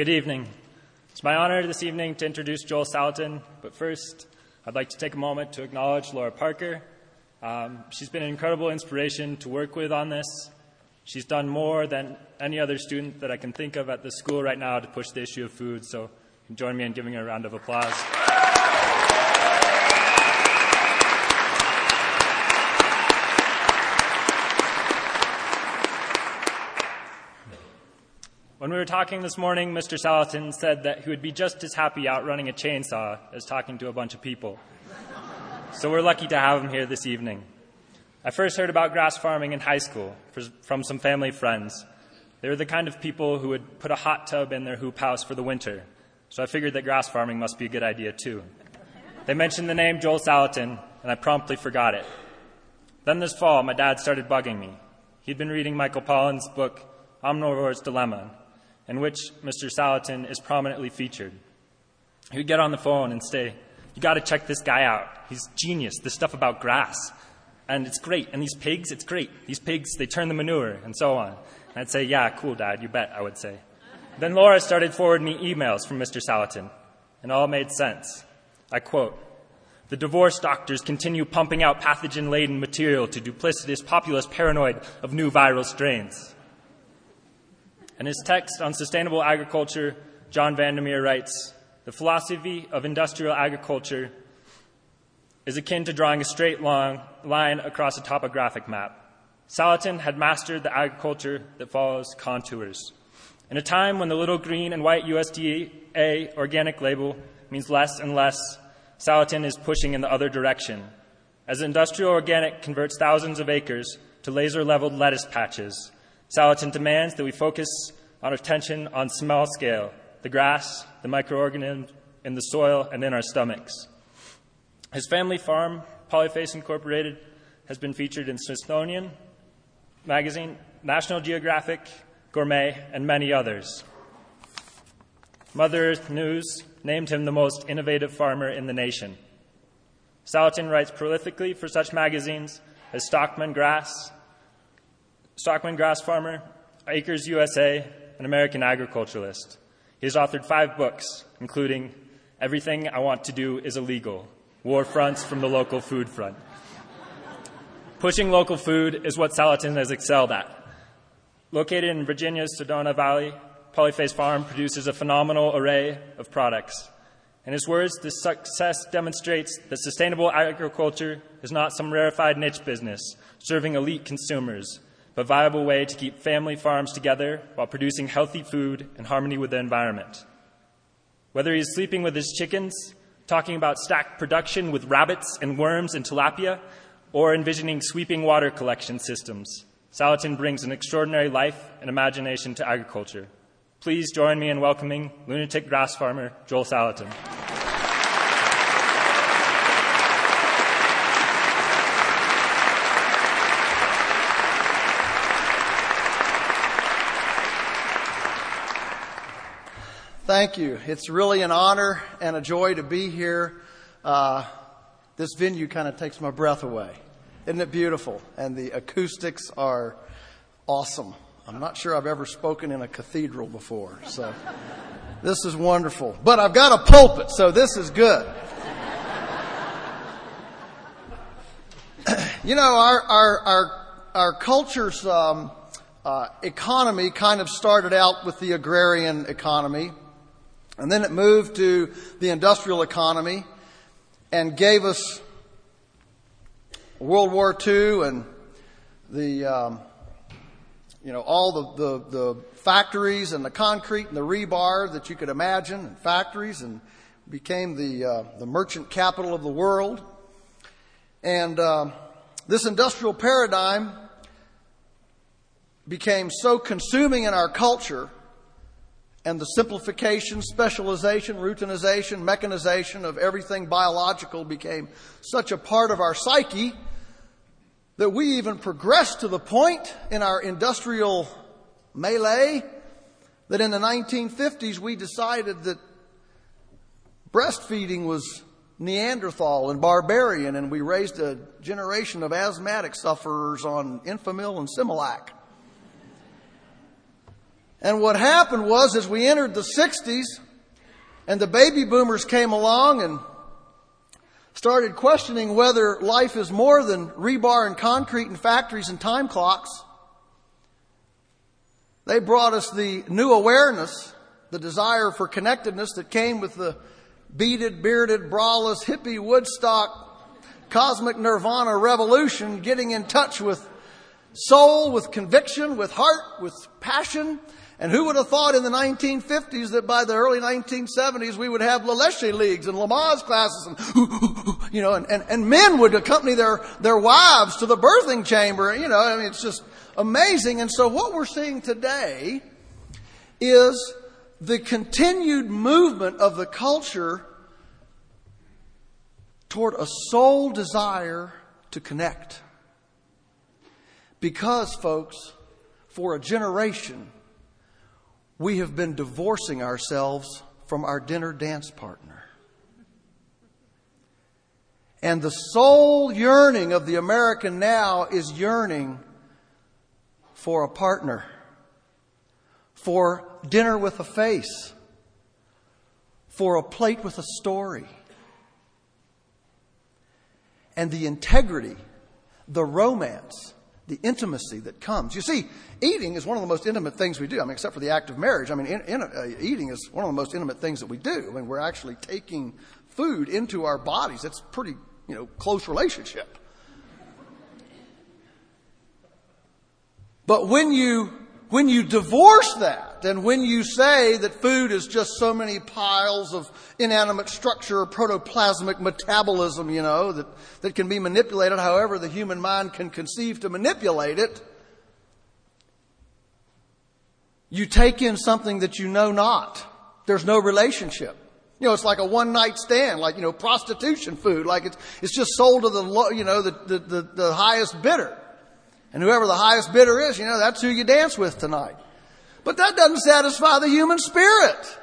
Good evening. It's my honor this evening to introduce Joel Salatin, but first, I'd like to take a moment to acknowledge Laura Parker. Um, she's been an incredible inspiration to work with on this. She's done more than any other student that I can think of at the school right now to push the issue of food, so join me in giving her a round of applause. When we were talking this morning, Mr. Salatin said that he would be just as happy out running a chainsaw as talking to a bunch of people. So we're lucky to have him here this evening. I first heard about grass farming in high school from some family friends. They were the kind of people who would put a hot tub in their hoop house for the winter, so I figured that grass farming must be a good idea too. They mentioned the name Joel Salatin, and I promptly forgot it. Then this fall, my dad started bugging me. He'd been reading Michael Pollan's book, Omnivore's Dilemma, in which Mr. Salatin is prominently featured. He would get on the phone and say, You got to check this guy out. He's genius. This stuff about grass. And it's great. And these pigs, it's great. These pigs, they turn the manure and so on. And I'd say, Yeah, cool, Dad, you bet, I would say. Then Laura started forwarding me emails from Mr. Salatin, and all made sense. I quote, the divorce doctors continue pumping out pathogen laden material to duplicitous populist paranoid of new viral strains. In his text on sustainable agriculture, John Vandermeer writes The philosophy of industrial agriculture is akin to drawing a straight long line across a topographic map. Salatin had mastered the agriculture that follows contours. In a time when the little green and white USDA organic label means less and less, Salatin is pushing in the other direction. As industrial organic converts thousands of acres to laser leveled lettuce patches, Salatin demands that we focus our attention on small scale the grass, the microorganisms in the soil, and in our stomachs. His family farm, Polyface Incorporated, has been featured in Smithsonian Magazine, National Geographic, Gourmet, and many others. Mother Earth News named him the most innovative farmer in the nation. Salatin writes prolifically for such magazines as Stockman Grass, Stockman Grass Farmer, Acres USA, an American Agriculturalist. He has authored five books, including Everything I Want to Do is Illegal War Fronts from the Local Food Front. Pushing local food is what Salatin has excelled at. Located in Virginia's Shenandoah Valley, Polyface Farm produces a phenomenal array of products. In his words, this success demonstrates that sustainable agriculture is not some rarefied niche business serving elite consumers, but viable way to keep family farms together while producing healthy food in harmony with the environment. Whether he's sleeping with his chickens, talking about stacked production with rabbits and worms and tilapia, or envisioning sweeping water collection systems, Salatin brings an extraordinary life and imagination to agriculture. Please join me in welcoming lunatic grass farmer Joel Salatin. Thank you. It's really an honor and a joy to be here. Uh, this venue kind of takes my breath away. Isn't it beautiful? And the acoustics are awesome. I'm not sure I've ever spoken in a cathedral before, so this is wonderful. But I've got a pulpit, so this is good. you know, our our our, our culture's um, uh, economy kind of started out with the agrarian economy. And then it moved to the industrial economy and gave us World War II and the, um, you know, all the, the, the, factories and the concrete and the rebar that you could imagine and factories and became the, uh, the merchant capital of the world. And uh, this industrial paradigm became so consuming in our culture and the simplification, specialization, routinization, mechanization of everything biological became such a part of our psyche that we even progressed to the point in our industrial melee that in the 1950s we decided that breastfeeding was Neanderthal and barbarian, and we raised a generation of asthmatic sufferers on Enfamil and Similac. And what happened was, as we entered the 60s, and the baby boomers came along and started questioning whether life is more than rebar and concrete and factories and time clocks. They brought us the new awareness, the desire for connectedness that came with the beaded, bearded, braless, hippie, Woodstock, cosmic nirvana revolution, getting in touch with soul, with conviction, with heart, with passion, and who would have thought in the 1950s that by the early 1970s we would have La Leche leagues and Lamaze classes and, you know, and, and, and men would accompany their, their wives to the birthing chamber. You know, I mean, it's just amazing. And so what we're seeing today is the continued movement of the culture toward a soul desire to connect. Because, folks, for a generation, we have been divorcing ourselves from our dinner dance partner. And the sole yearning of the American now is yearning for a partner, for dinner with a face, for a plate with a story. And the integrity, the romance, the intimacy that comes. You see, eating is one of the most intimate things we do. I mean, except for the act of marriage. I mean, in, in, uh, eating is one of the most intimate things that we do. I mean, we're actually taking food into our bodies. A pretty, you know, close relationship. But when you when you divorce that, and when you say that food is just so many piles of inanimate structure, or protoplasmic metabolism, you know, that, that can be manipulated however the human mind can conceive to manipulate it, you take in something that you know not. There's no relationship. You know, it's like a one night stand, like, you know, prostitution food, like it's, it's just sold to the, you know, the, the, the, the highest bidder. And whoever the highest bidder is, you know, that's who you dance with tonight. But that doesn't satisfy the human spirit.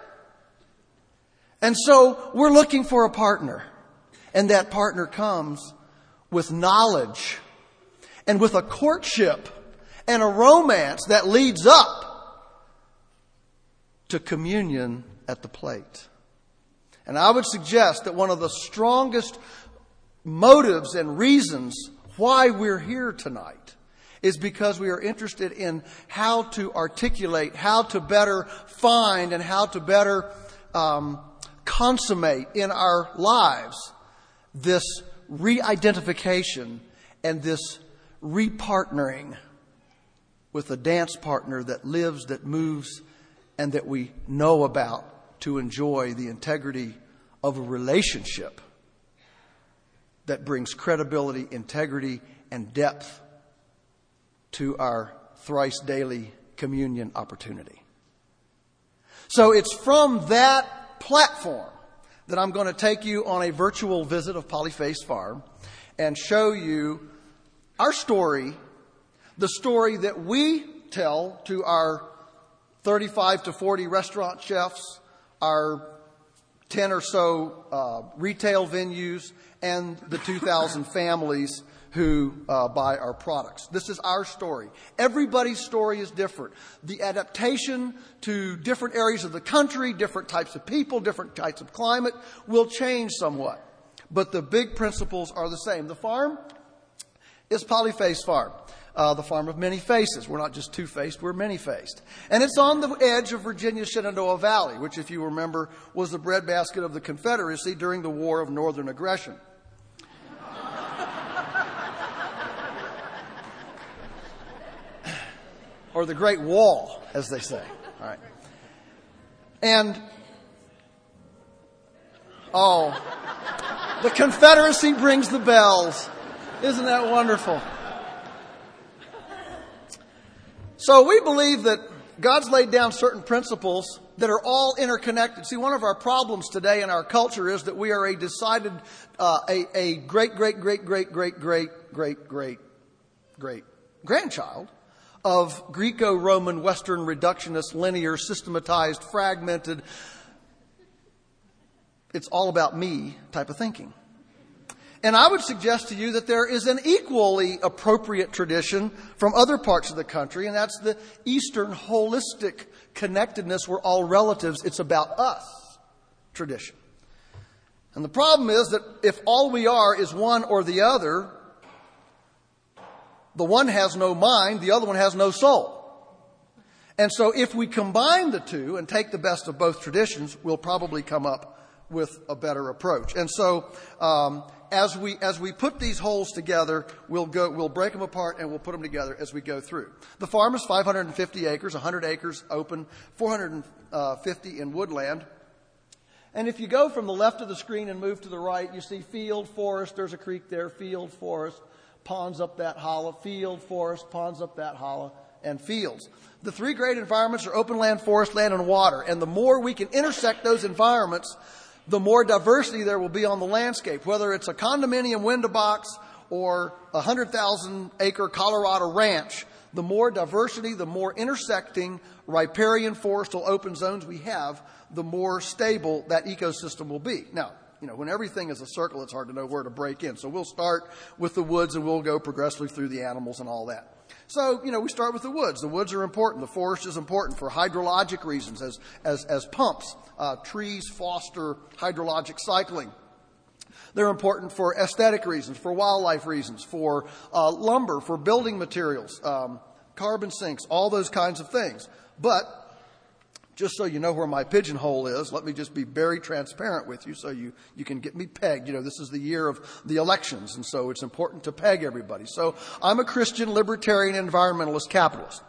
And so we're looking for a partner. And that partner comes with knowledge and with a courtship and a romance that leads up to communion at the plate. And I would suggest that one of the strongest motives and reasons why we're here tonight is because we are interested in how to articulate, how to better find, and how to better um, consummate in our lives this re identification and this repartnering with a dance partner that lives, that moves, and that we know about to enjoy the integrity of a relationship that brings credibility, integrity, and depth to our thrice daily communion opportunity. So it's from that platform that I'm going to take you on a virtual visit of Polyface Farm and show you our story, the story that we tell to our 35 to 40 restaurant chefs, our 10 or so uh, retail venues, and the 2,000 families who uh, buy our products. This is our story. Everybody's story is different. The adaptation to different areas of the country, different types of people, different types of climate will change somewhat. But the big principles are the same. The farm is Polyface Farm. Uh, the farm of many faces. We're not just two faced, we're many faced. And it's on the edge of Virginia's Shenandoah Valley, which, if you remember, was the breadbasket of the Confederacy during the War of Northern Aggression. Or the Great Wall, as they say. All right. And, oh, the Confederacy brings the bells. Isn't that wonderful? So we believe that God's laid down certain principles that are all interconnected. See, one of our problems today in our culture is that we are a decided, uh, a, a great, great, great, great, great, great, great, great, great grandchild of Greco Roman, Western, reductionist, linear, systematized, fragmented, it's all about me type of thinking. And I would suggest to you that there is an equally appropriate tradition from other parts of the country, and that's the Eastern holistic connectedness. We're all relatives. It's about us tradition. And the problem is that if all we are is one or the other, the one has no mind, the other one has no soul. And so if we combine the two and take the best of both traditions, we'll probably come up with a better approach. And so, um, as we as we put these holes together, we'll go we'll break them apart and we'll put them together as we go through. The farm is 550 acres, 100 acres open, 450 in woodland. And if you go from the left of the screen and move to the right, you see field, forest. There's a creek there. Field, forest, ponds up that hollow. Field, forest, ponds up that hollow, and fields. The three great environments are open land, forest land, and water. And the more we can intersect those environments, the more diversity there will be on the landscape, whether it's a condominium window box or a 100,000 acre Colorado ranch. The more diversity, the more intersecting riparian forestal open zones we have, the more stable that ecosystem will be. Now, you know, when everything is a circle, it's hard to know where to break in. So we'll start with the woods and we'll go progressively through the animals and all that. So, you know, we start with the woods. The woods are important. The forest is important for hydrologic reasons as, as, as pumps. Uh, trees foster hydrologic cycling. They're important for aesthetic reasons, for wildlife reasons, for uh, lumber, for building materials, um, carbon sinks, all those kinds of things. But just so you know where my pigeonhole is, let me just be very transparent with you so you, you can get me pegged. You know, this is the year of the elections, and so it's important to peg everybody. So I'm a Christian, libertarian, environmentalist, capitalist.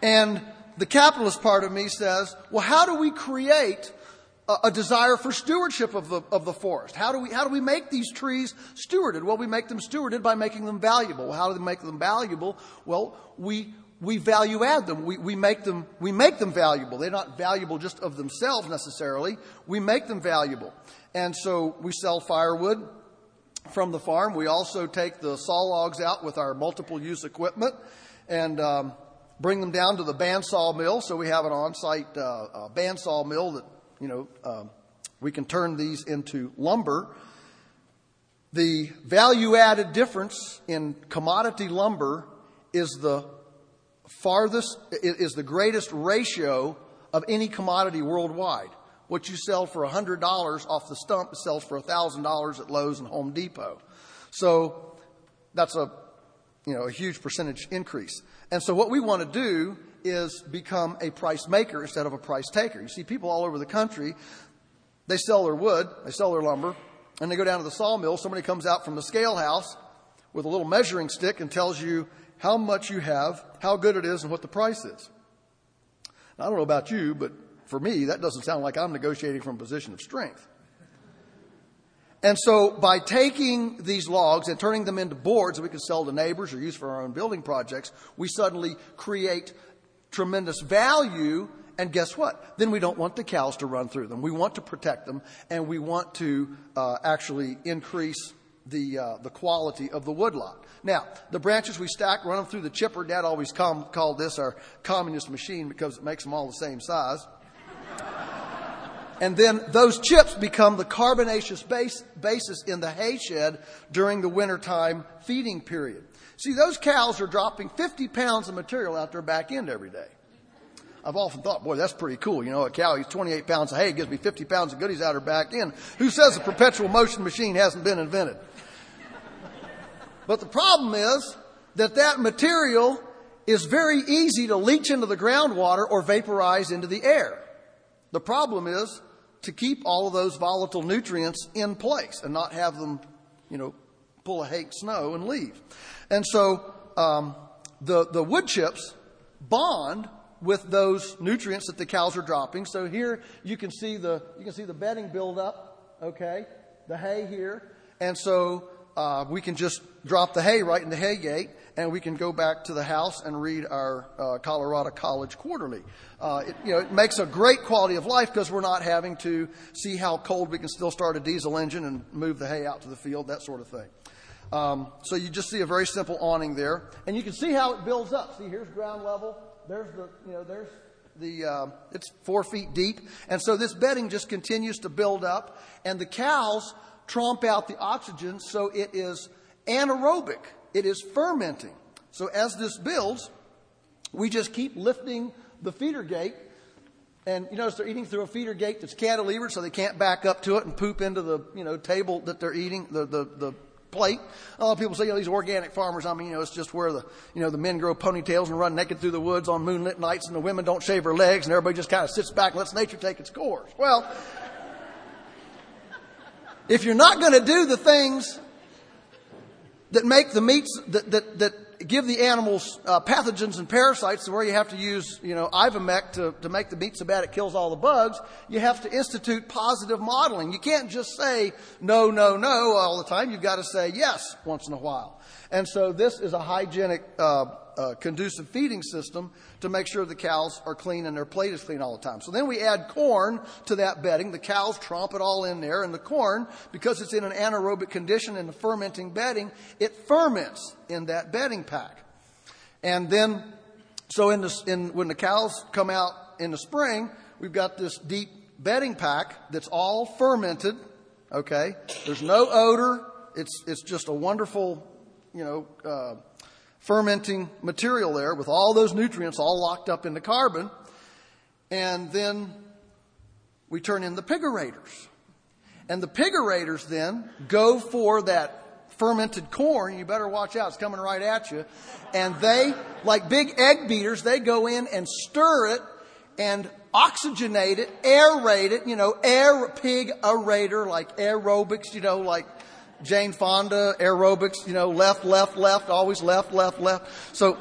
and the capitalist part of me says, well, how do we create a, desire for stewardship of the, of the forest. How do we, how do we make these trees stewarded? Well, we make them stewarded by making them valuable. How do we make them valuable? Well, we, we value add them. We, we make them, we make them valuable. They're not valuable just of themselves necessarily. We make them valuable. And so we sell firewood from the farm. We also take the saw logs out with our multiple use equipment and, um, bring them down to the bandsaw mill. So we have an on-site uh, bandsaw mill that you know, um, we can turn these into lumber. The value added difference in commodity lumber is the farthest, is the greatest ratio of any commodity worldwide. What you sell for $100 off the stump sells for $1,000 at Lowe's and Home Depot. So that's a, you know, a huge percentage increase. And so what we want to do is become a price maker instead of a price taker. You see people all over the country, they sell their wood, they sell their lumber, and they go down to the sawmill. Somebody comes out from the scale house with a little measuring stick and tells you how much you have, how good it is, and what the price is. Now, I don't know about you, but for me, that doesn't sound like I'm negotiating from a position of strength. And so by taking these logs and turning them into boards that we can sell to neighbors or use for our own building projects, we suddenly create tremendous value. And guess what? Then we don't want the cows to run through them. We want to protect them, and we want to uh, actually increase the uh, the quality of the woodlot. Now, the branches we stack, run them through the chipper. Dad always com- called this our communist machine because it makes them all the same size. and then those chips become the carbonaceous base, basis in the hay shed during the wintertime feeding period. See, those cows are dropping 50 pounds of material out their back end every day. I've often thought, boy, that's pretty cool. You know, a cow eats 28 pounds of hay, gives me 50 pounds of goodies out her back end. Who says a perpetual motion machine hasn't been invented? But the problem is that that material is very easy to leach into the groundwater or vaporize into the air. The problem is to keep all of those volatile nutrients in place and not have them, you know, pull a hake snow and leave. And so um, the, the wood chips bond with those nutrients that the cows are dropping. So here you can see the, you can see the bedding build up, okay? The hay here. And so uh, we can just drop the hay right in the hay gate and we can go back to the house and read our uh, Colorado College Quarterly. Uh, it, you know, it makes a great quality of life because we're not having to see how cold we can still start a diesel engine and move the hay out to the field, that sort of thing. Um, so you just see a very simple awning there, and you can see how it builds up. See, here's ground level. There's the, you know, there's the uh, it's four feet deep, and so this bedding just continues to build up, and the cows tromp out the oxygen, so it is anaerobic. It is fermenting. So as this builds, we just keep lifting the feeder gate. And you notice they're eating through a feeder gate that's cantilevered so they can't back up to it and poop into the, you know, table that they're eating, the, the, the plate. A lot of people say, you know, these organic farmers, I mean, you know, it's just where the, you know, the men grow ponytails and run naked through the woods on moonlit nights and the women don't shave their legs and everybody just kind of sits back and lets nature take its course. Well, if you're not going to do the things that make the meats that, that, that give the animals uh, pathogens and parasites where you have to use, you know, Ivomec to, to make the meat so bad it kills all the bugs, you have to institute positive modeling. You can't just say no, no, no all the time. You've got to say yes once in a while. And so this is a hygienic, uh, uh, conducive feeding system to make sure the cows are clean and their plate is clean all the time. So then we add corn to that bedding. The cows tromp it all in there, and the corn, because it's in an anaerobic condition in the fermenting bedding, it ferments in that bedding pack. And then, so in the, in, when the cows come out in the spring, we've got this deep bedding pack that's all fermented. Okay, there's no odor. It's it's just a wonderful, you know, uh, fermenting material there with all those nutrients all locked up in the carbon. And then we turn in the pigarators. And the pigarators then go for that fermented corn. You better watch out. It's coming right at you. And they, like big egg beaters, they go in and stir it and oxygenate it, aerate it, you know, air pig aerator, like aerobics, you know, like Jane Fonda, aerobics, you know, left, left, left, always left, left, left. So,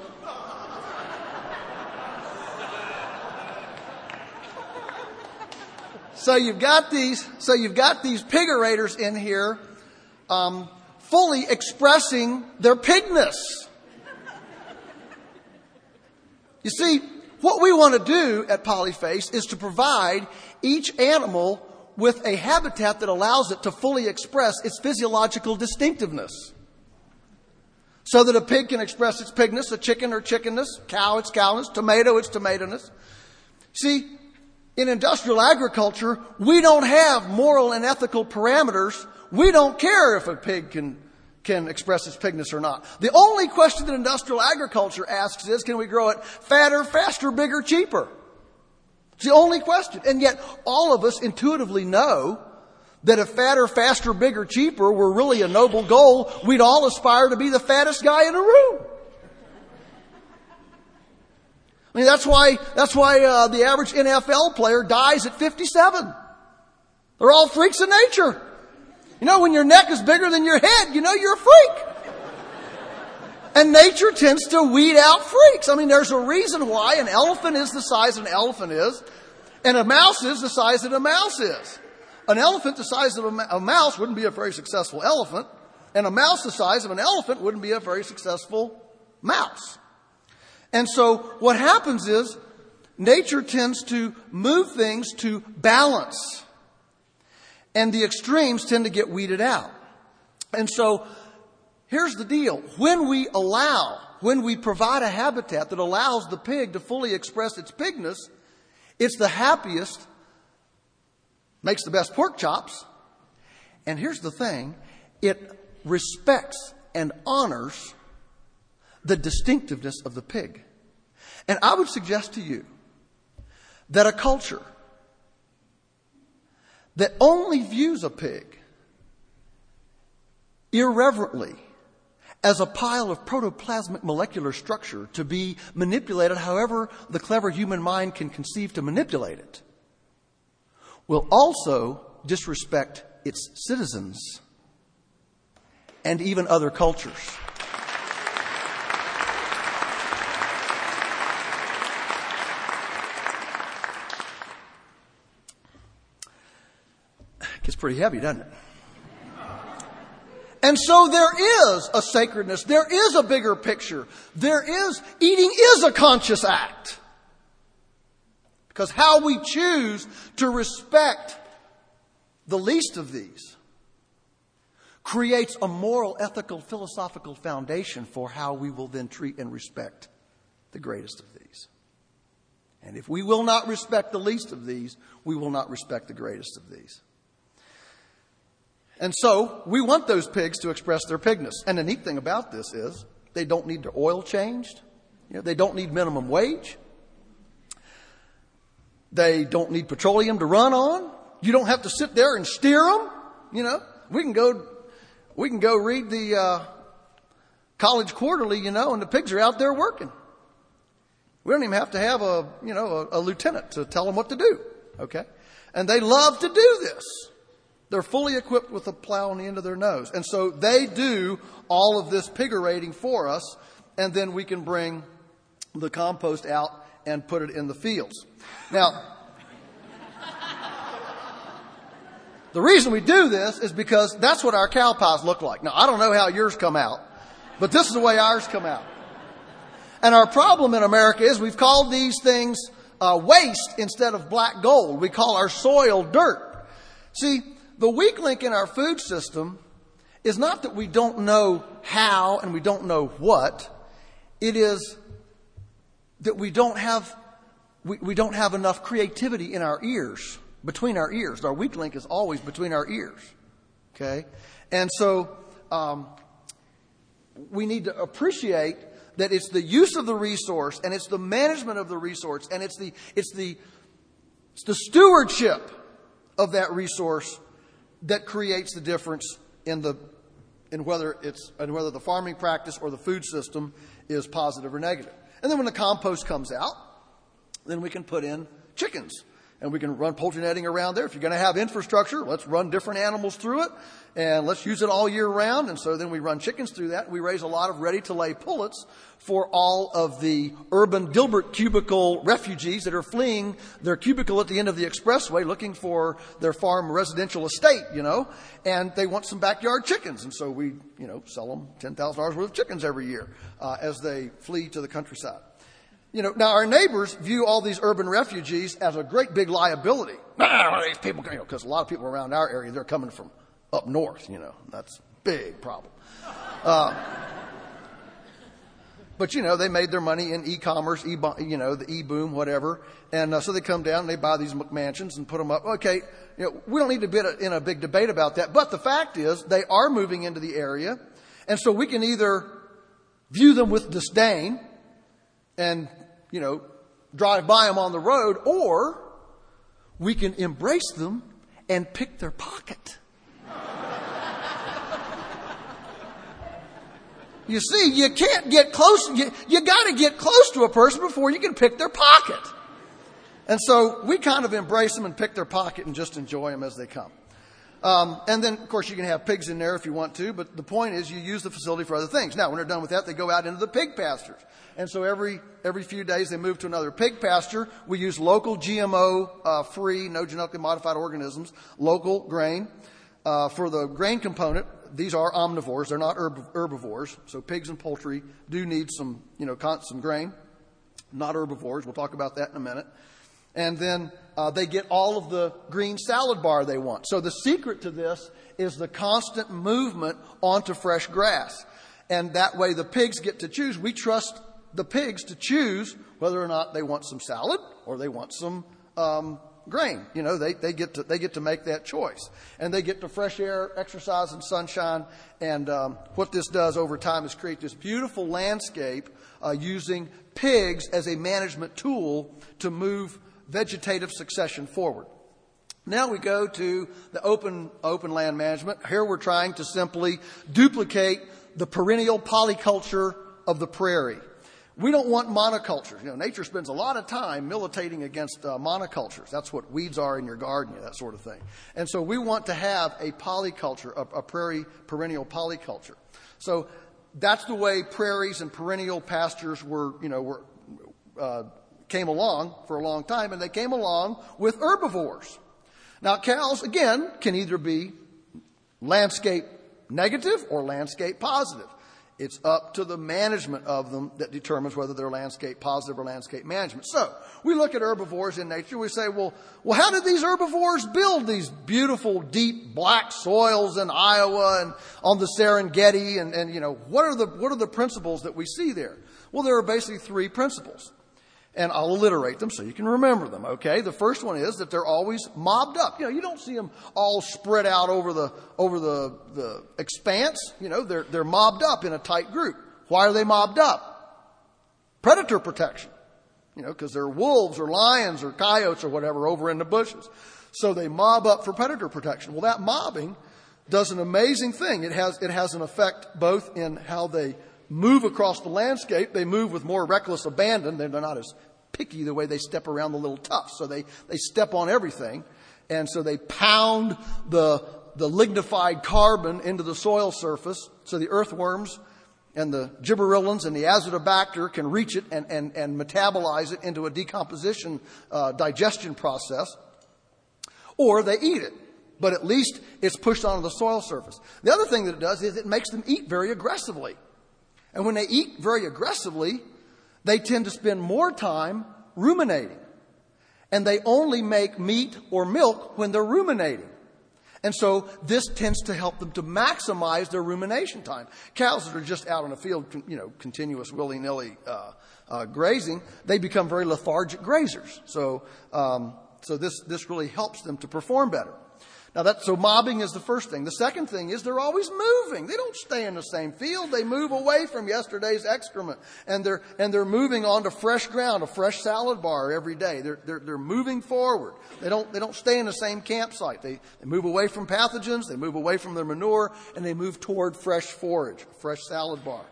so you've got these, so you've got these pigarators in here, um, fully expressing their pigness. You see, what we want to do at Polyface is to provide each animal with a habitat that allows it to fully express its physiological distinctiveness. So that a pig can express its pigness, a chicken or chickenness, cow its cowness, tomato its tomatoness. See, in industrial agriculture, we don't have moral and ethical parameters. We don't care if a pig can, can express its pigness or not. The only question that industrial agriculture asks is, can we grow it fatter, faster, bigger, cheaper? It's the only question. And yet, all of us intuitively know that if fatter, faster, bigger, cheaper were really a noble goal, we'd all aspire to be the fattest guy in the room. I mean, that's why, that's why uh, the average NFL player dies at 57. They're all freaks of nature. You know, when your neck is bigger than your head, you know you're a freak. And nature tends to weed out freaks. I mean, there's a reason why an elephant is the size an elephant is, and a mouse is the size that a mouse is. An elephant the size of a, mouse wouldn't be a very successful elephant, and a mouse the size of an elephant wouldn't be a very successful mouse. And so what happens is nature tends to move things to balance. And the extremes tend to get weeded out. And so Here's the deal. When we allow, when we provide a habitat that allows the pig to fully express its pigness, it's the happiest, makes the best pork chops. And here's the thing it respects and honors the distinctiveness of the pig. And I would suggest to you that a culture that only views a pig irreverently as a pile of protoplasmic molecular structure to be manipulated however the clever human mind can conceive to manipulate it, will also disrespect its citizens and even other cultures. Gets pretty heavy, doesn't it? And so there is a sacredness. There is a bigger picture. There is, eating is a conscious act. Because how we choose to respect the least of these creates a moral, ethical, philosophical foundation for how we will then treat and respect the greatest of these. And if we will not respect the least of these, we will not respect the greatest of these. And so we want those pigs to express their pigness. And the neat thing about this is they don't need their oil changed. You know, they don't need minimum wage. They don't need petroleum to run on. You don't have to sit there and steer them. You know, we can go, we can go read the uh, college quarterly, you know, and the pigs are out there working. We don't even have to have a, you know, a, a lieutenant to tell them what to do. Okay, and they love to do this. They're fully equipped with a plow on the end of their nose, and so they do all of this piggerating for us, and then we can bring the compost out and put it in the fields. Now, the reason we do this is because that's what our cow pies look like. Now, I don't know how yours come out, but this is the way ours come out. And our problem in America is we've called these things uh, waste instead of black gold. We call our soil dirt. See, the weak link in our food system is not that we don't know how and we don't know what. It is that we don't have we, we don't have enough creativity in our ears, between our ears. Our weak link is always between our ears. Okay? And so um, we need to appreciate that it's the use of the resource and it's the management of the resource and it's the it's the it's the stewardship of that resource that creates the difference in the in whether it's in whether the farming practice or the food system is positive or negative. And then when the compost comes out, then we can put in chickens and we can run poultry netting around there. If you're going to have infrastructure, let's run different animals through it and let's use it all year round. And so then we run chickens through that. We raise a lot of ready to lay pullets for all of the urban Dilbert cubicle refugees that are fleeing their cubicle at the end of the expressway looking for their farm residential estate, you know, and they want some backyard chickens. And so we, you know, sell them $10,000 worth of chickens every year uh, as they flee to the countryside. You know, now our neighbors view all these urban refugees as a great big liability. these people, you know, because a lot of people around our area, they're coming from up north, you know. That's big problem. Uh, but you know, they made their money in e-commerce, e, you know, the e-boom, whatever. And uh, so they come down and they buy these McMansions and put them up. Okay, you know, we don't need to be in a big debate about that. But the fact is, they are moving into the area. And so we can either view them with disdain and you know, drive by them on the road, or we can embrace them and pick their pocket. you see, you can't get close, you, you gotta get close to a person before you can pick their pocket. And so we kind of embrace them and pick their pocket and just enjoy them as they come. Um, and then, of course, you can have pigs in there if you want to, but the point is you use the facility for other things. Now, when they're done with that, they go out into the pig pastures. And so every, every few days they move to another pig pasture. We use local GMO uh, free, no genetically modified organisms, local grain. Uh, for the grain component, these are omnivores. They're not herb- herbivores. So pigs and poultry do need some, you know, some grain, not herbivores. We'll talk about that in a minute and then uh, they get all of the green salad bar they want. So the secret to this is the constant movement onto fresh grass. And that way the pigs get to choose. We trust the pigs to choose whether or not they want some salad or they want some um, grain. You know, they, they, get to, they get to make that choice. And they get to fresh air, exercise, and sunshine. And um, what this does over time is create this beautiful landscape uh, using pigs as a management tool to move vegetative succession forward. Now we go to the open, open land management. Here we're trying to simply duplicate the perennial polyculture of the prairie. We don't want monocultures. You know, nature spends a lot of time militating against uh, monocultures. That's what weeds are in your garden, that sort of thing. And so we want to have a polyculture, a, a prairie perennial polyculture. So that's the way prairies and perennial pastures were, you know, were uh, came along for a long time, and they came along with herbivores. Now, cows, again, can either be landscape negative or landscape positive. It's up to the management of them that determines whether they're landscape positive or landscape management. So, we look at herbivores in nature, we say, well, well, how did these herbivores build these beautiful, deep, black soils in Iowa and on the Serengeti? And, and you know, what are the, what are the principles that we see there? Well, there are basically three principles. And I'll alliterate them so you can remember them, okay? The first one is that they're always mobbed up. You know, you don't see them all spread out over the, over the, the expanse. You know, they're, they're mobbed up in a tight group. Why are they mobbed up? Predator protection. You know, because there are wolves or lions or coyotes or whatever over in the bushes. So they mob up for predator protection. Well, that mobbing does an amazing thing. It has, it has an effect both in how they move across the landscape. They move with more reckless abandon. They're not as picky the way they step around the little tufts. So they, they step on everything. And so they pound the, the lignified carbon into the soil surface so the earthworms and the gibberellins and the azotobacter can reach it and, and, and metabolize it into a decomposition uh, digestion process. Or they eat it but at least it's pushed onto the soil surface. The other thing that it does is it makes them eat very aggressively. And when they eat very aggressively, they tend to spend more time ruminating. And they only make meat or milk when they're ruminating. And so this tends to help them to maximize their rumination time. Cows that are just out in a field, you know, continuous willy-nilly uh, uh, grazing, they become very lethargic grazers. So, um, so this this really helps them to perform better. Now that, so mobbing is the first thing. The second thing is they're always moving. They don't stay in the same field. They move away from yesterday's excrement. And they're, and they're moving onto fresh ground, a fresh salad bar every day. They're, they're, they're moving forward. They don't, they don't stay in the same campsite. They, they move away from pathogens. They move away from their manure and they move toward fresh forage, a fresh salad bar.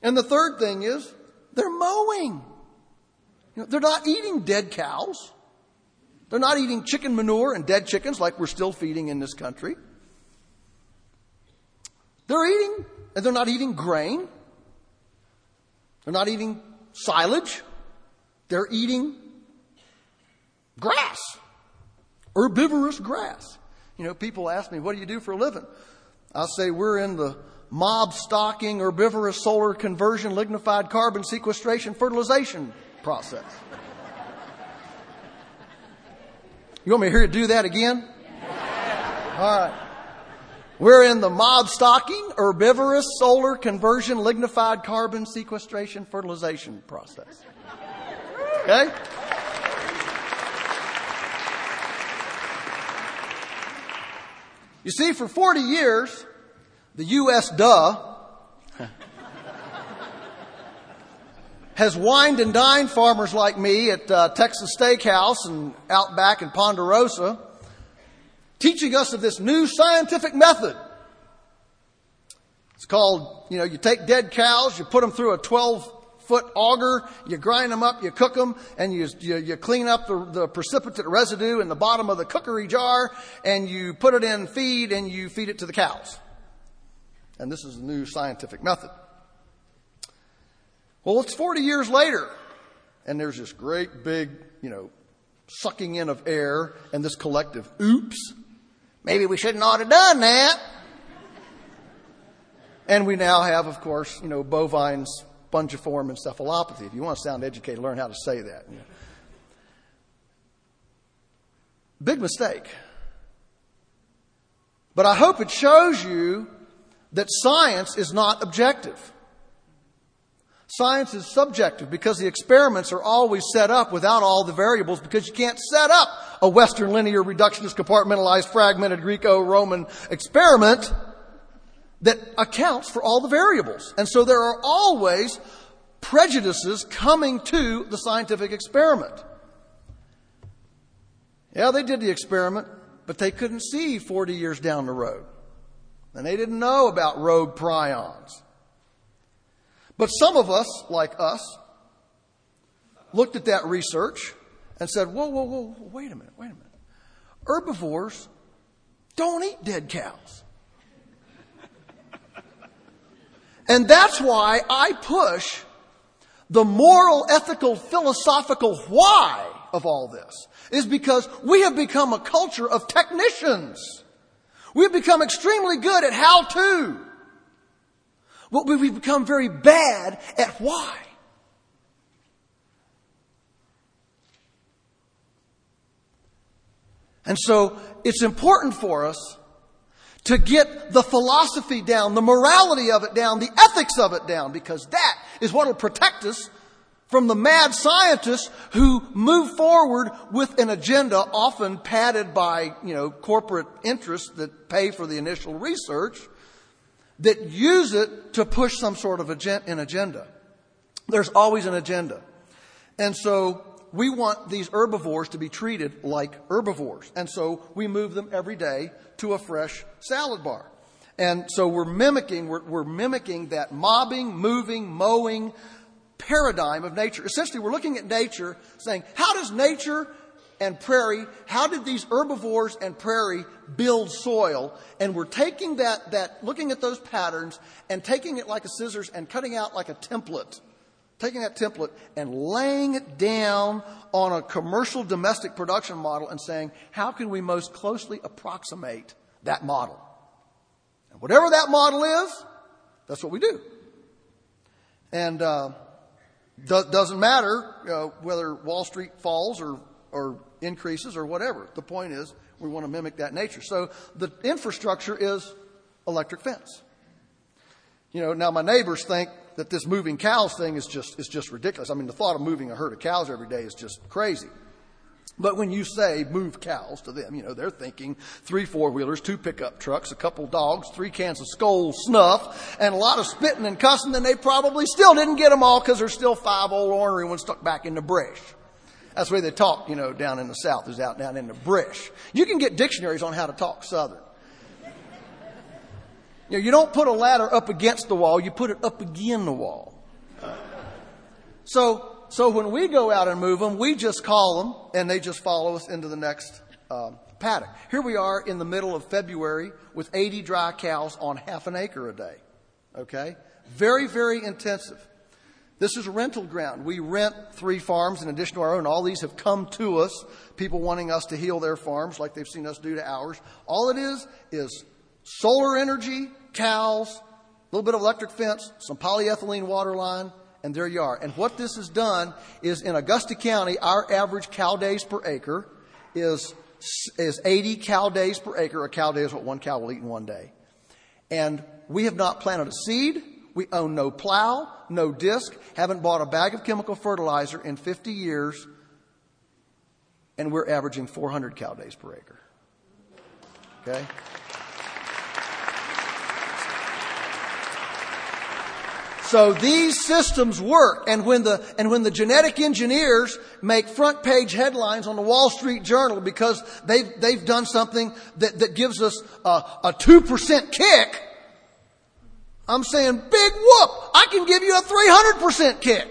And the third thing is they're mowing. You know, they're not eating dead cows. They're not eating chicken manure and dead chickens like we're still feeding in this country. They're eating, and they're not eating grain. They're not eating silage. They're eating grass, herbivorous grass. You know, people ask me, what do you do for a living? I'll say we're in the mob stocking, herbivorous solar conversion, lignified carbon sequestration, fertilization process. You want me to do that again? All right. We're in the mob stocking, herbivorous, solar conversion, lignified carbon sequestration, fertilization process. Okay? You see, for 40 years, the U.S. duh has wined and dined farmers like me at uh, Texas Steakhouse and Outback in Ponderosa, teaching us of this new scientific method. It's called, you know, you take dead cows, you put them through a 12 foot auger, you grind them up, you cook them, and you, you, you clean up the, the precipitate residue in the bottom of the cookery jar, and you put it in feed, and you feed it to the cows. And this is the new scientific method. Well, it's 40 years later, and there's this great big, you know, sucking in of air and this collective, oops, maybe we shouldn't ought to done that. And we now have, of course, you know, bovine spongiform encephalopathy. If you want to sound educated, learn how to say that. Big mistake. But I hope it shows you that science is not objective. Science is subjective because the experiments are always set up without all the variables because you can't set up a Western linear reductionist compartmentalized fragmented Greco-Roman experiment that accounts for all the variables. And so there are always prejudices coming to the scientific experiment. Yeah, they did the experiment, but they couldn't see 40 years down the road. And they didn't know about rogue prions. But some of us, like us, looked at that research and said, whoa, whoa, whoa, wait a minute, wait a minute. Herbivores don't eat dead cows. and that's why I push the moral, ethical, philosophical why of all this is because we have become a culture of technicians. We've become extremely good at how to. But we've become very bad at why. And so it's important for us to get the philosophy down, the morality of it down, the ethics of it down, because that is what will protect us from the mad scientists who move forward with an agenda often padded by, you know, corporate interests that pay for the initial research that use it to push some sort of an agenda. There's always an agenda. And so we want these herbivores to be treated like herbivores. And so we move them every day to a fresh salad bar. And so we're mimicking, we're, we're mimicking that mobbing, moving, mowing paradigm of nature. Essentially, we're looking at nature saying, how does nature and prairie, how did these herbivores and prairie build soil? And we're taking that, that, looking at those patterns and taking it like a scissors and cutting out like a template taking that template and laying it down on a commercial domestic production model and saying, how can we most closely approximate that model? And whatever that model is, that's what we do. And uh, do- doesn't matter uh, whether Wall Street falls or, or increases or whatever. The point is, we want to mimic that nature. So the infrastructure is electric fence. You know, now my neighbors think that this moving cows thing is just, is just ridiculous. I mean, the thought of moving a herd of cows every day is just crazy. But when you say move cows to them, you know, they're thinking three four wheelers, two pickup trucks, a couple dogs, three cans of Skoal snuff, and a lot of spitting and cussing, and they probably still didn't get them all because there's still five old ornery ones stuck back in the brush. That's the way they talk, you know, down in the South, is out down in the brush. You can get dictionaries on how to talk Southern. You, know, you don't put a ladder up against the wall, you put it up again the wall. So, so when we go out and move them, we just call them and they just follow us into the next uh, paddock. Here we are in the middle of February with 80 dry cows on half an acre a day. Okay? Very, very intensive. This is rental ground. We rent three farms in addition to our own. All these have come to us, people wanting us to heal their farms like they've seen us do to ours. All it is is solar energy cows, a little bit of electric fence, some polyethylene water line, and there you are. And what this has done is in Augusta County, our average cow days per acre is, is 80 cow days per acre. A cow day is what one cow will eat in one day. And we have not planted a seed. We own no plow, no disc, haven't bought a bag of chemical fertilizer in 50 years, and we're averaging 400 cow days per acre. Okay? So these systems work. And when the, and when the genetic engineers make front page headlines on the Wall Street Journal because they've, they've done something that, that gives us a, a 2% kick, I'm saying, big whoop, I can give you a 300% kick.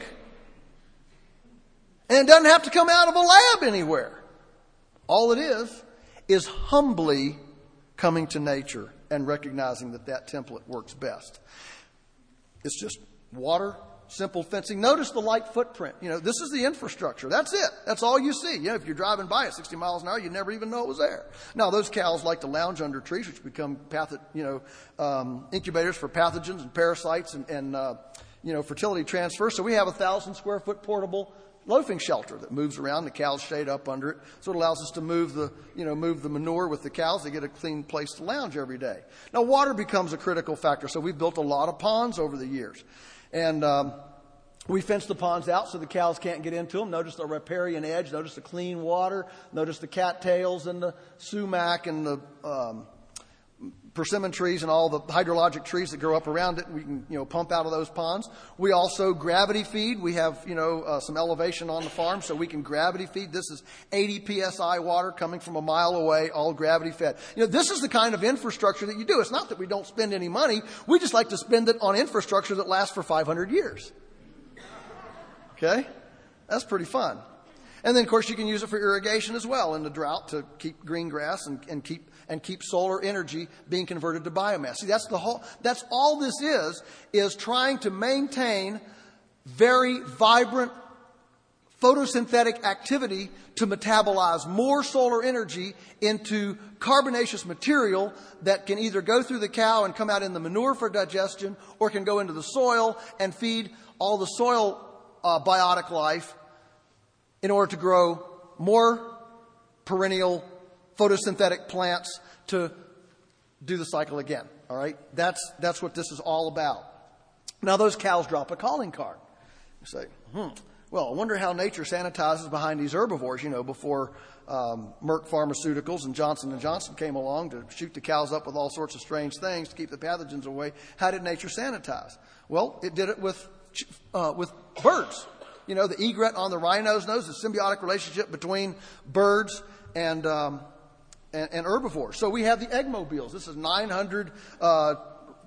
And it doesn't have to come out of a lab anywhere. All it is, is humbly coming to nature and recognizing that that template works best. It's just water, simple fencing. Notice the light footprint. You know, this is the infrastructure. That's it. That's all you see. You know, if you're driving by at 60 miles an hour, you never even know it was there. Now, those cows like to lounge under trees, which become patho- you know, um, incubators for pathogens and parasites and, and uh, you know, fertility transfer. So we have a thousand square foot portable loafing shelter that moves around. The cows shade up under it, so it allows us to move the, you know, move the manure with the cows. They get a clean place to lounge every day. Now, water becomes a critical factor, so we've built a lot of ponds over the years. And um, we fence the ponds out so the cows can't get into them. Notice the riparian edge. Notice the clean water. Notice the cattails and the sumac and the um, persimmon trees and all the hydrologic trees that grow up around it. We can, you know, pump out of those ponds. We also gravity feed. We have, you know, uh, some elevation on the farm so we can gravity feed. This is 80 psi water coming from a mile away, all gravity fed. You know, this is the kind of infrastructure that you do. It's not that we don't spend any money. We just like to spend it on infrastructure that lasts for 500 years. Okay? That's pretty fun. And then, of course, you can use it for irrigation as well in the drought to keep green grass and, and keep and keep solar energy being converted to biomass. See, that's the whole. That's all this is is trying to maintain very vibrant photosynthetic activity to metabolize more solar energy into carbonaceous material that can either go through the cow and come out in the manure for digestion or can go into the soil and feed all the soil uh, biotic life in order to grow more perennial photosynthetic plants to do the cycle again. All right? That's, that's what this is all about. Now, those cows drop a calling card. You say, hmm, Well, I wonder how nature sanitizes behind these herbivores. You know, before um, Merck Pharmaceuticals and Johnson Johnson came along to shoot the cows up with all sorts of strange things to keep the pathogens away. How did nature sanitize? Well, it did it with uh, with birds. You know, the egret on the rhino's nose, the symbiotic relationship between birds and um, and, and, herbivores. So we have the eggmobiles. This is 900 uh,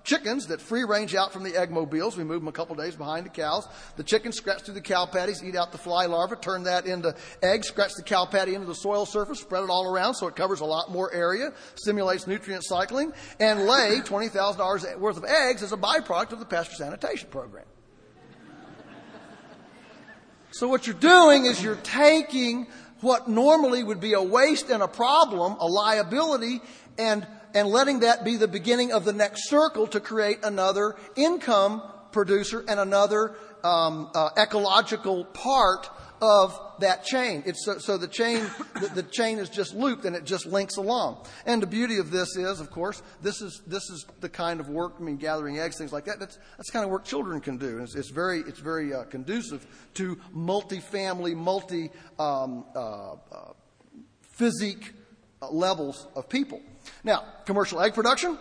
chickens that free range out from the egg mobiles. We move them a couple days behind the cows. The chickens scratch through the cow patties, eat out the fly larvae, turn that into eggs, scratch the cow patty into the soil surface, spread it all around so it covers a lot more area, stimulates nutrient cycling, and lay $20,000 worth of eggs as a byproduct of the pasture sanitation program. So what you're doing is you're taking what normally would be a waste and a problem, a liability, and and letting that be the beginning of the next circle to create another income producer and another um, uh, ecological part of that chain. It's so, so the chain, the, the, chain is just looped and it just links along. And the beauty of this is, of course, this is this is the kind of work. I mean, gathering eggs, things like that. That's that's kind of work children can do. It's, it's, very it's very uh, conducive to multi-family, multi um, uh, uh physique levels of people. Now, commercial egg production.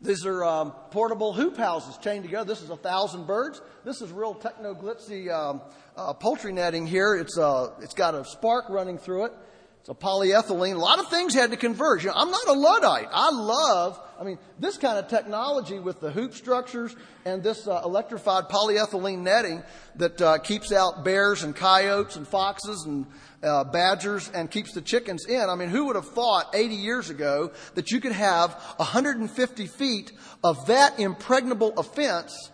These are um, portable hoop houses chained together. This is a thousand birds. This is real techno glitzy um, uh, poultry netting here. It's uh, it's got a spark running through it. It's a polyethylene. A lot of things had to converge. You know, I'm not a Luddite. I love, I mean, this kind of technology with the hoop structures and this uh, electrified polyethylene netting that uh, keeps out bears and coyotes and foxes and uh, badgers and keeps the chickens in. I mean, who would have thought 80 years ago that you could have 150 feet of that impregnable offense,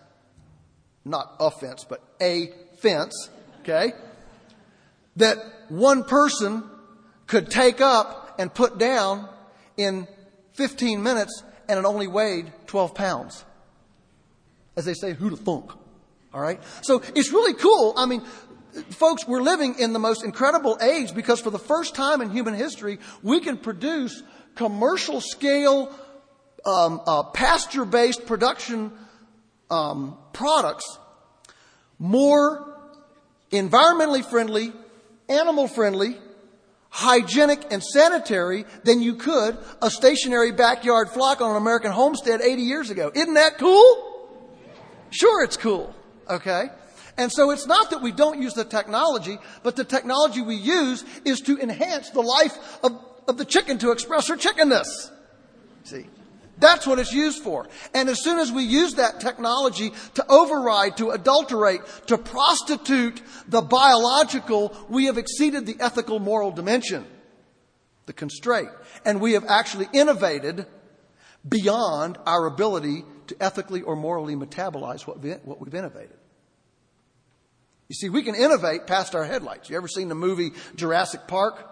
not offense, but a fence, okay, that one person could take up and put down in 15 minutes and it only weighed 12 pounds. As they say, who the funk? All right? So it's really cool. I mean, folks, we're living in the most incredible age because for the first time in human history, we can produce commercial scale, um, uh, pasture based production um, products more environmentally friendly, animal friendly, hygienic and sanitary than you could a stationary backyard flock on an American homestead 80 years ago. Isn't that cool? Sure, it's cool. Okay? And so it's not that we don't use the technology, but the technology we use is to enhance the life of, of the chicken to express her chickenness. See? That's what it's used for. And as soon as we use that technology to override, to adulterate, to prostitute the biological, we have exceeded the ethical moral dimension, the constraint. And we have actually innovated beyond our ability to ethically or morally metabolize what, what we've innovated. You see, we can innovate past our headlights. You ever seen the movie Jurassic Park?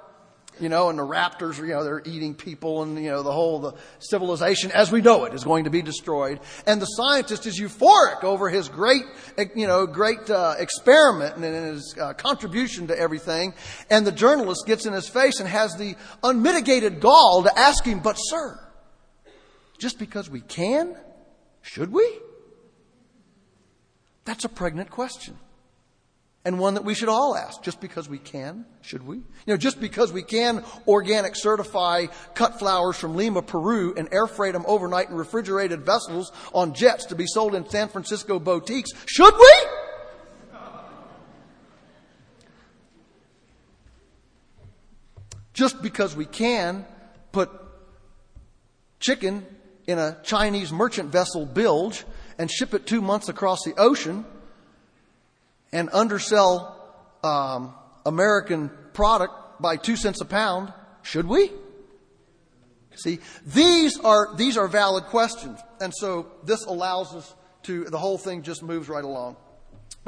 you know, and the raptors, you know, they're eating people and, you know, the whole, the civilization as we know it is going to be destroyed. And the scientist is euphoric over his great, you know, great uh, experiment and his uh, contribution to everything. And the journalist gets in his face and has the unmitigated gall to ask him, but sir, just because we can, should we? That's a pregnant question and one that we should all ask. Just because we can, should we? You know, just because we can organic certify cut flowers from Lima, Peru, and air freight them overnight in refrigerated vessels on jets to be sold in San Francisco boutiques, should we? Just because we can put chicken in a Chinese merchant vessel bilge and ship it two months across the ocean and undersell um, American product by two cents a pound? Should we? See, these are these are valid questions, and so this allows us to. The whole thing just moves right along.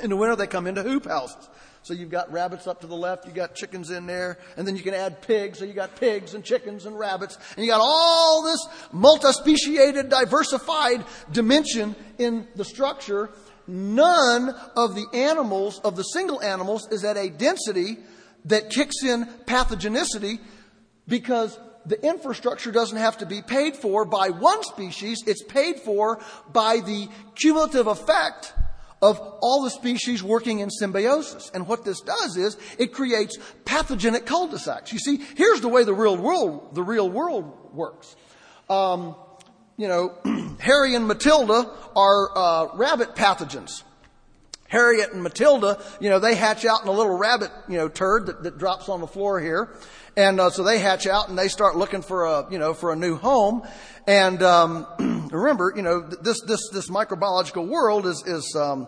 In the winter, they come into hoop houses. So you've got rabbits up to the left, you got chickens in there, and then you can add pigs, so you got pigs and chickens and rabbits, and you got all this multi-speciated, diversified dimension in the structure, none of the animals, of the single animals, is at a density that kicks in pathogenicity because the infrastructure doesn't have to be paid for by one species, it's paid for by the cumulative effect of all the species working in symbiosis. And what this does is it creates pathogenic cul-de-sacs. You see, here's the way the real world, the real world works. Um, you know, Harry and Matilda are uh, rabbit pathogens. Harriet and Matilda, you know, they hatch out in a little rabbit, you know, turd that, that drops on the floor here. And uh, so they hatch out and they start looking for a, you know, for a new home. And um, remember, you know, this this this microbiological world is is um,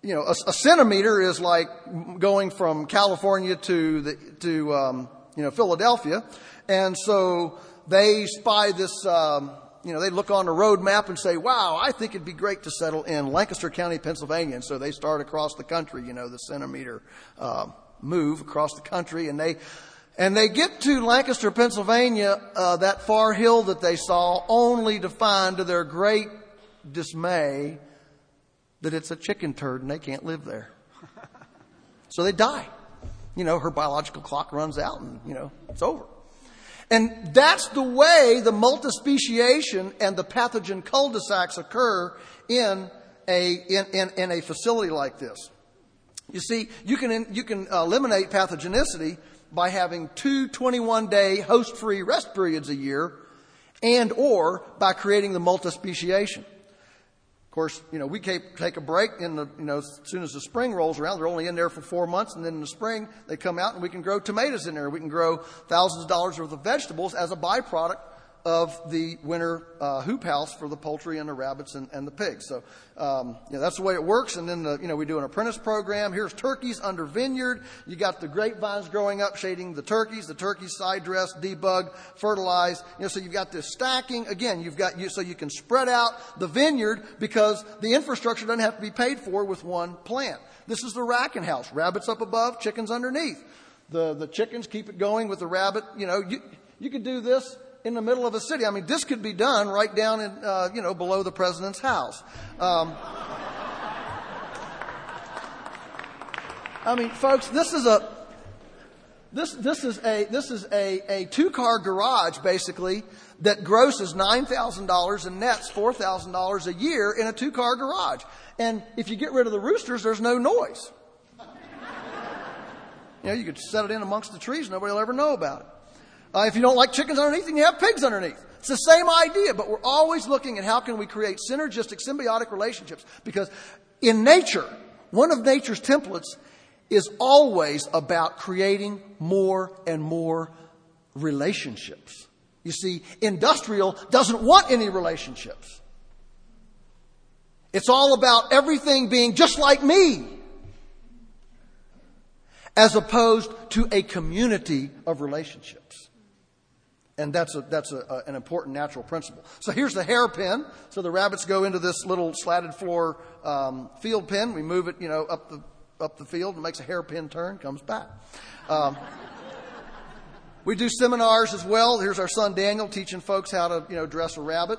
you know a, a, centimeter is like going from California to the to um, you know Philadelphia, and so they spy this. Um, you know, they look on the road map and say, wow, I think it'd be great to settle in Lancaster County, Pennsylvania. And so they start across the country, you know, the centimeter uh, move across the country. And they, and they get to Lancaster, Pennsylvania, uh, that far hill that they saw, only to find to their great dismay that it's a chicken turd and they can't live there. so they die. You know, her biological clock runs out and, you know, it's over. And that's the way the multispeciation and the pathogen cul-de-sacs occur in a, in, in, in a facility like this. You see, you can, you can uh, eliminate pathogenicity by having two 21 day host free rest periods a year and or by creating the multispeciation course, you know, we take a break in the, you know, as soon as the spring rolls around, they're only in there for four months, and then in the spring they come out and we can grow tomatoes in there. We can grow thousands of dollars worth of vegetables as a byproduct of the winter uh, hoop house for the poultry and the rabbits and, and the pigs. So um, you know, that's the way it works. And then the, you know we do an apprentice program. Here's turkeys under vineyard. You got the grapevines growing up, shading the turkeys. The turkeys side dress, debug, fertilize. You know, so you've got this stacking. Again, you've got you so you can spread out the vineyard because the infrastructure doesn't have to be paid for with one plant. This is the racking house. Rabbits up above, chickens underneath. The the chickens keep it going with the rabbit. You know, you you could do this in the middle of a city. I mean, this could be done right down in, uh, you know, below the president's house. Um, I mean, folks, this is a this this is a this is a, a two car garage basically that grosses nine thousand dollars and nets four thousand dollars a year in a two car garage. And if you get rid of the roosters, there's no noise. You know, you could set it in amongst the trees, nobody will ever know about it. Uh, if you don't like chickens underneath, then you have pigs underneath. It's the same idea, but we're always looking at how can we create synergistic, symbiotic relationships. Because in nature, one of nature's templates is always about creating more and more relationships. You see, industrial doesn't want any relationships. It's all about everything being just like me, as opposed to a community of relationships. And that's, a, that's a, a, an important natural principle. So here's the hairpin. So the rabbits go into this little slatted floor um, field pen. We move it, you know, up the up the field and makes a hairpin turn, comes back. Um, we do seminars as well. Here's our son Daniel teaching folks how to, you know, dress a rabbit.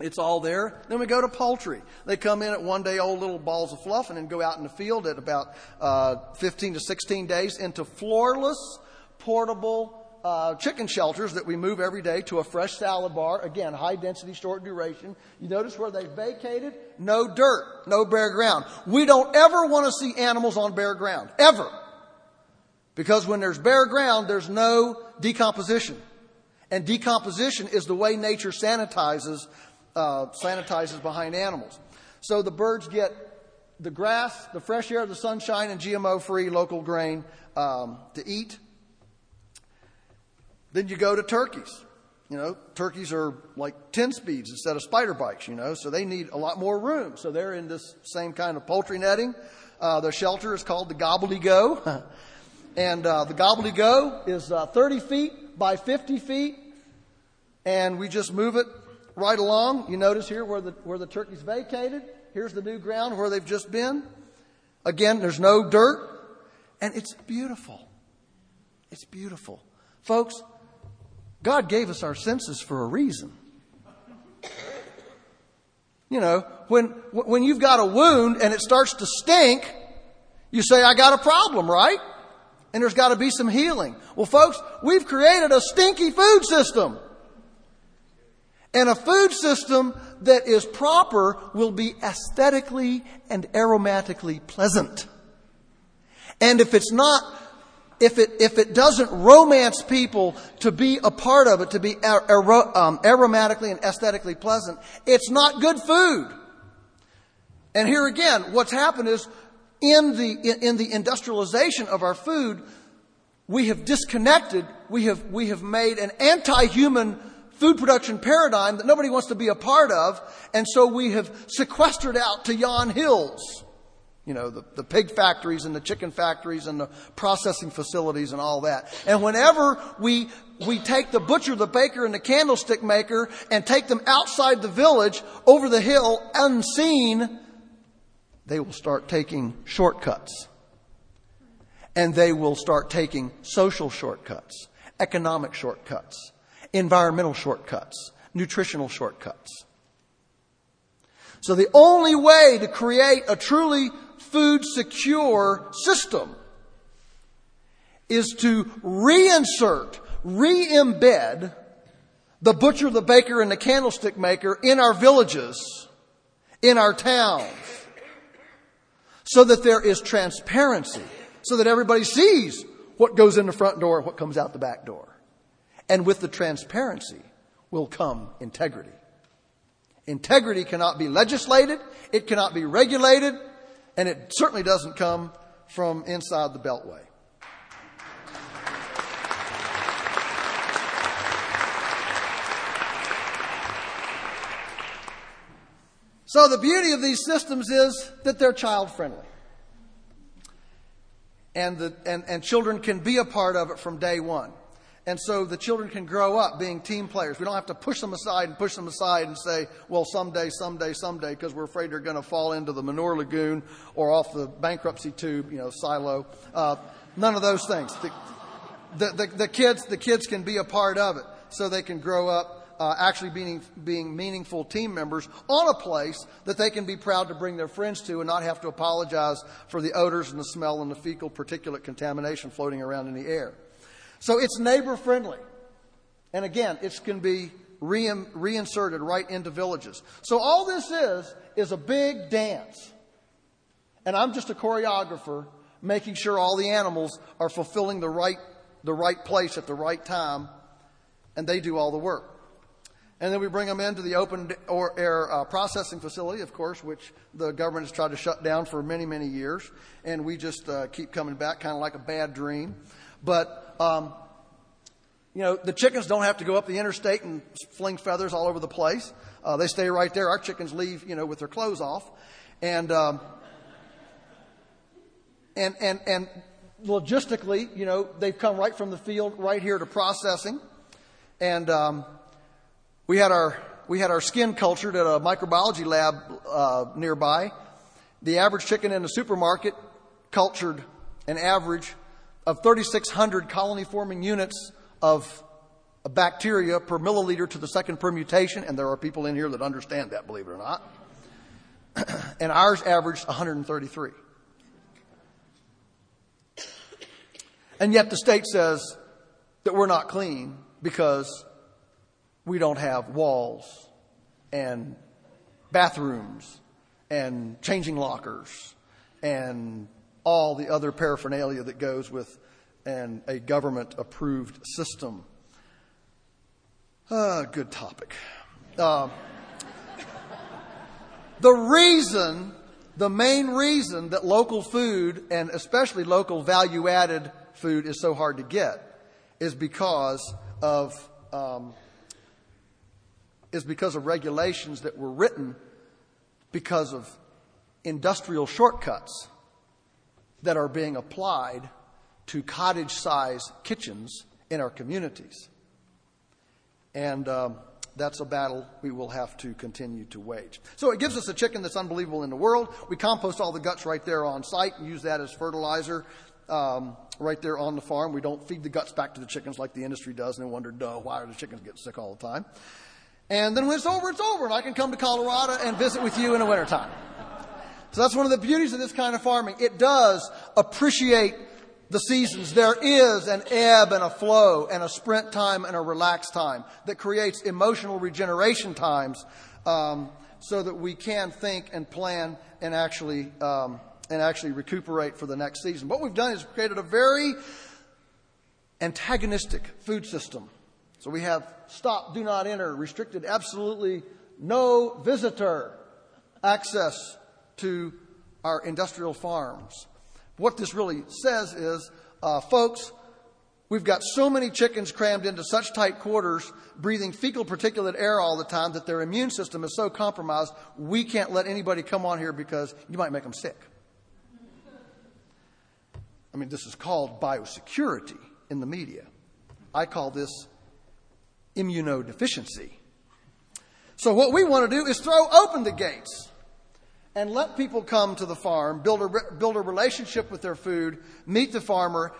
It's all there. Then we go to poultry. They come in at one day old little balls of fluff and then go out in the field at about uh, 15 to 16 days into floorless, portable uh, chicken shelters that we move every day to a fresh salad bar. Again, high density, short duration. You notice where they vacated? No dirt, no bare ground. We don't ever want to see animals on bare ground. Ever. Because when there's bare ground, there's no decomposition. And decomposition is the way nature sanitizes, uh, sanitizes behind animals. So the birds get the grass, the fresh air, the sunshine, and GMO free local grain um, to eat. Then you go to turkeys. You know, turkeys are like 10 speeds instead of spider bikes, you know, so they need a lot more room. So they're in this same kind of poultry netting. Uh, their shelter is called the Gobbledygo. and uh, the Gobbledygo is uh, 30 feet by 50 feet. And we just move it right along. You notice here where the, where the turkey's vacated. Here's the new ground where they've just been. Again, there's no dirt. And it's beautiful. It's beautiful. Folks, God gave us our senses for a reason. You know, when, when you've got a wound and it starts to stink, you say, I got a problem, right? And there's got to be some healing. Well, folks, we've created a stinky food system. And a food system that is proper will be aesthetically and aromatically pleasant. And if it's not, if it, if it doesn't romance people to be a part of it, to be ar- um, aromatically and aesthetically pleasant, it's not good food. And here again, what's happened is in the, in the industrialization of our food, we have disconnected, we have, we have made an anti-human food production paradigm that nobody wants to be a part of, and so we have sequestered out to yon hills. You know, the, the pig factories and the chicken factories and the processing facilities and all that. And whenever we, we take the butcher, the baker, and the candlestick maker and take them outside the village, over the hill, unseen, they will start taking shortcuts. And they will start taking social shortcuts, economic shortcuts, environmental shortcuts, nutritional shortcuts. So the only way to create a truly food secure system is to reinsert, re-embed the butcher, the baker, and the candlestick maker in our villages, in our towns, so that there is transparency, so that everybody sees what goes in the front door and what comes out the back door. And with the transparency will come integrity. Integrity cannot be legislated, it cannot be regulated, and it certainly doesn't come from inside the Beltway. So the beauty of these systems is that they're child friendly. And, the, and, and children can be a part of it from day one. And so the children can grow up being team players. We don't have to push them aside and push them aside and say, well, someday, someday, someday, because we're afraid they're going to fall into the manure lagoon or off the bankruptcy tube, you know, silo. Uh, none of those things. The, the, the, the, kids, the kids can be a part of it so they can grow up uh, actually being, being meaningful team members on a place that they can be proud to bring their friends to and not have to apologize for the odors and the smell and the fecal particulate contamination floating around in the air. So it's neighbor friendly. And again, it can be reinserted right into villages. So all this is, is a big dance. And I'm just a choreographer making sure all the animals are fulfilling the right, the right place at the right time, and they do all the work. And then we bring them into the open air uh, processing facility, of course, which the government has tried to shut down for many, many years. And we just uh, keep coming back, kind of like a bad dream. But, um, you know, the chickens don't have to go up the interstate and fling feathers all over the place. Uh, they stay right there. Our chickens leave, you know, with their clothes off. And, um, and, and, and logistically, you know, they've come right from the field right here to processing. And, um, we had our, we had our skin cultured at a microbiology lab uh, nearby. The average chicken in the supermarket cultured an average of 3,600 colony forming units of bacteria per milliliter to the second permutation, and there are people in here that understand that, believe it or not. and ours averaged 133. And yet the state says that we're not clean because we don't have walls and bathrooms and changing lockers and all the other paraphernalia that goes with an, a government approved system. Uh, good topic. Uh, the reason, the main reason that local food and especially local value added food is so hard to get is because of um, is because of regulations that were written because of industrial shortcuts that are being applied to cottage size kitchens in our communities. And um, that's a battle we will have to continue to wage. So it gives us a chicken that's unbelievable in the world. We compost all the guts right there on site and use that as fertilizer um, right there on the farm. We don't feed the guts back to the chickens like the industry does and wonder, duh, why are the chickens getting sick all the time? And then when it's over, it's over, and I can come to Colorado and visit with you in the wintertime. So that's one of the beauties of this kind of farming. It does appreciate the seasons, there is an ebb and a flow and a sprint time and a relaxed time that creates emotional regeneration times um, so that we can think and plan and actually um, and actually recuperate for the next season. What we've done is created a very antagonistic food system. So we have stop, do not enter, restricted, absolutely no visitor access to our industrial farms. What this really says is, uh, folks, we've got so many chickens crammed into such tight quarters, breathing fecal particulate air all the time that their immune system is so compromised, we can't let anybody come on here because you might make them sick. I mean, this is called biosecurity in the media. I call this immunodeficiency. So what we want to do is throw open the gates and let people come to the farm, build a, build a relationship with their food, meet the farmer,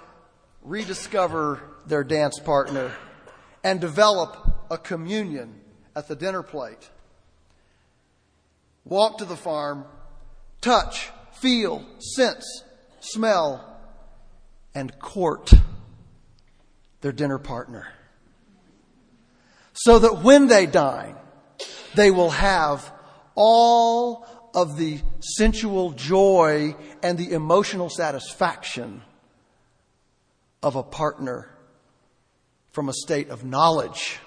rediscover their dance partner, and develop a communion at the dinner plate. Walk to the farm, touch, feel, sense, smell, and court their dinner partner. So that when they dine, they will have all of the sensual joy and the emotional satisfaction of a partner from a state of knowledge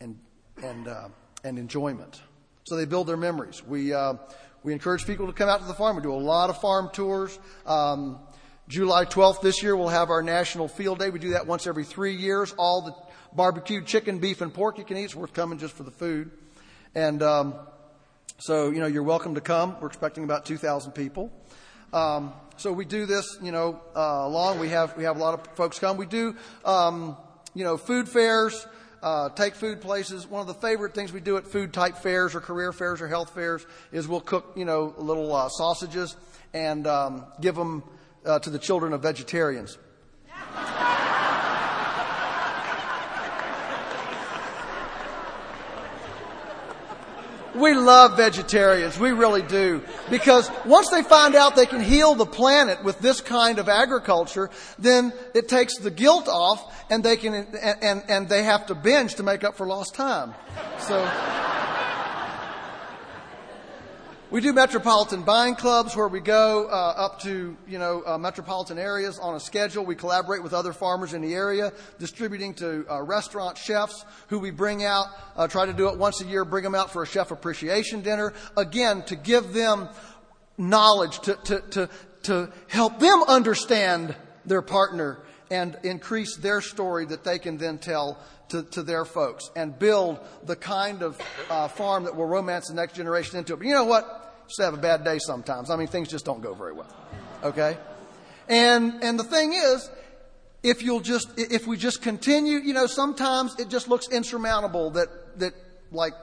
and, and, uh, and enjoyment. So they build their memories. We, uh, we encourage people to come out to the farm. We do a lot of farm tours. Um, July 12th this year, we'll have our National Field Day. We do that once every three years. All the barbecued chicken, beef, and pork you can eat. It's worth coming just for the food. And um, so, you know, you're welcome to come. We're expecting about 2,000 people. Um, so we do this, you know, uh. We have we have a lot of folks come. We do, um, you know, food fairs. Uh, take food places. One of the favorite things we do at food type fairs or career fairs or health fairs is we'll cook, you know, little uh, sausages and um, give them uh, to the children of vegetarians. We love vegetarians. We really do. Because once they find out they can heal the planet with this kind of agriculture, then it takes the guilt off and they can, and, and, and they have to binge to make up for lost time. So. We do metropolitan buying clubs where we go uh, up to you know uh, metropolitan areas on a schedule. We collaborate with other farmers in the area, distributing to uh, restaurant chefs who we bring out. Uh, try to do it once a year. Bring them out for a chef appreciation dinner. Again, to give them knowledge to to to, to help them understand their partner and increase their story that they can then tell to, to their folks and build the kind of uh, farm that will romance the next generation into it. But you know what? You just have a bad day sometimes. I mean, things just don't go very well. Okay? And, and the thing is, if you'll just, if we just continue, you know, sometimes it just looks insurmountable that, that like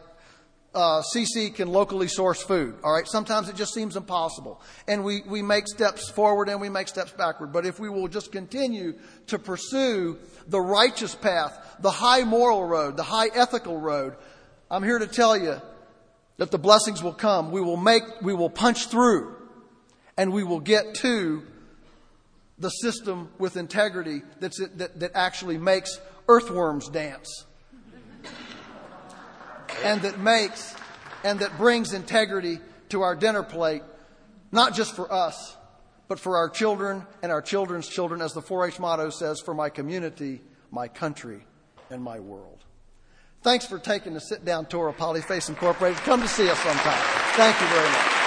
uh, CC can locally source food. All right, sometimes it just seems impossible, and we we make steps forward and we make steps backward. But if we will just continue to pursue the righteous path, the high moral road, the high ethical road, I'm here to tell you that the blessings will come. We will make, we will punch through, and we will get to the system with integrity that's, that, that actually makes earthworms dance and that makes and that brings integrity to our dinner plate, not just for us, but for our children and our children's children, as the 4 H motto says, for my community, my country, and my world. Thanks for taking the sit down tour of Polyface Incorporated. Come to see us sometime. Thank you very much.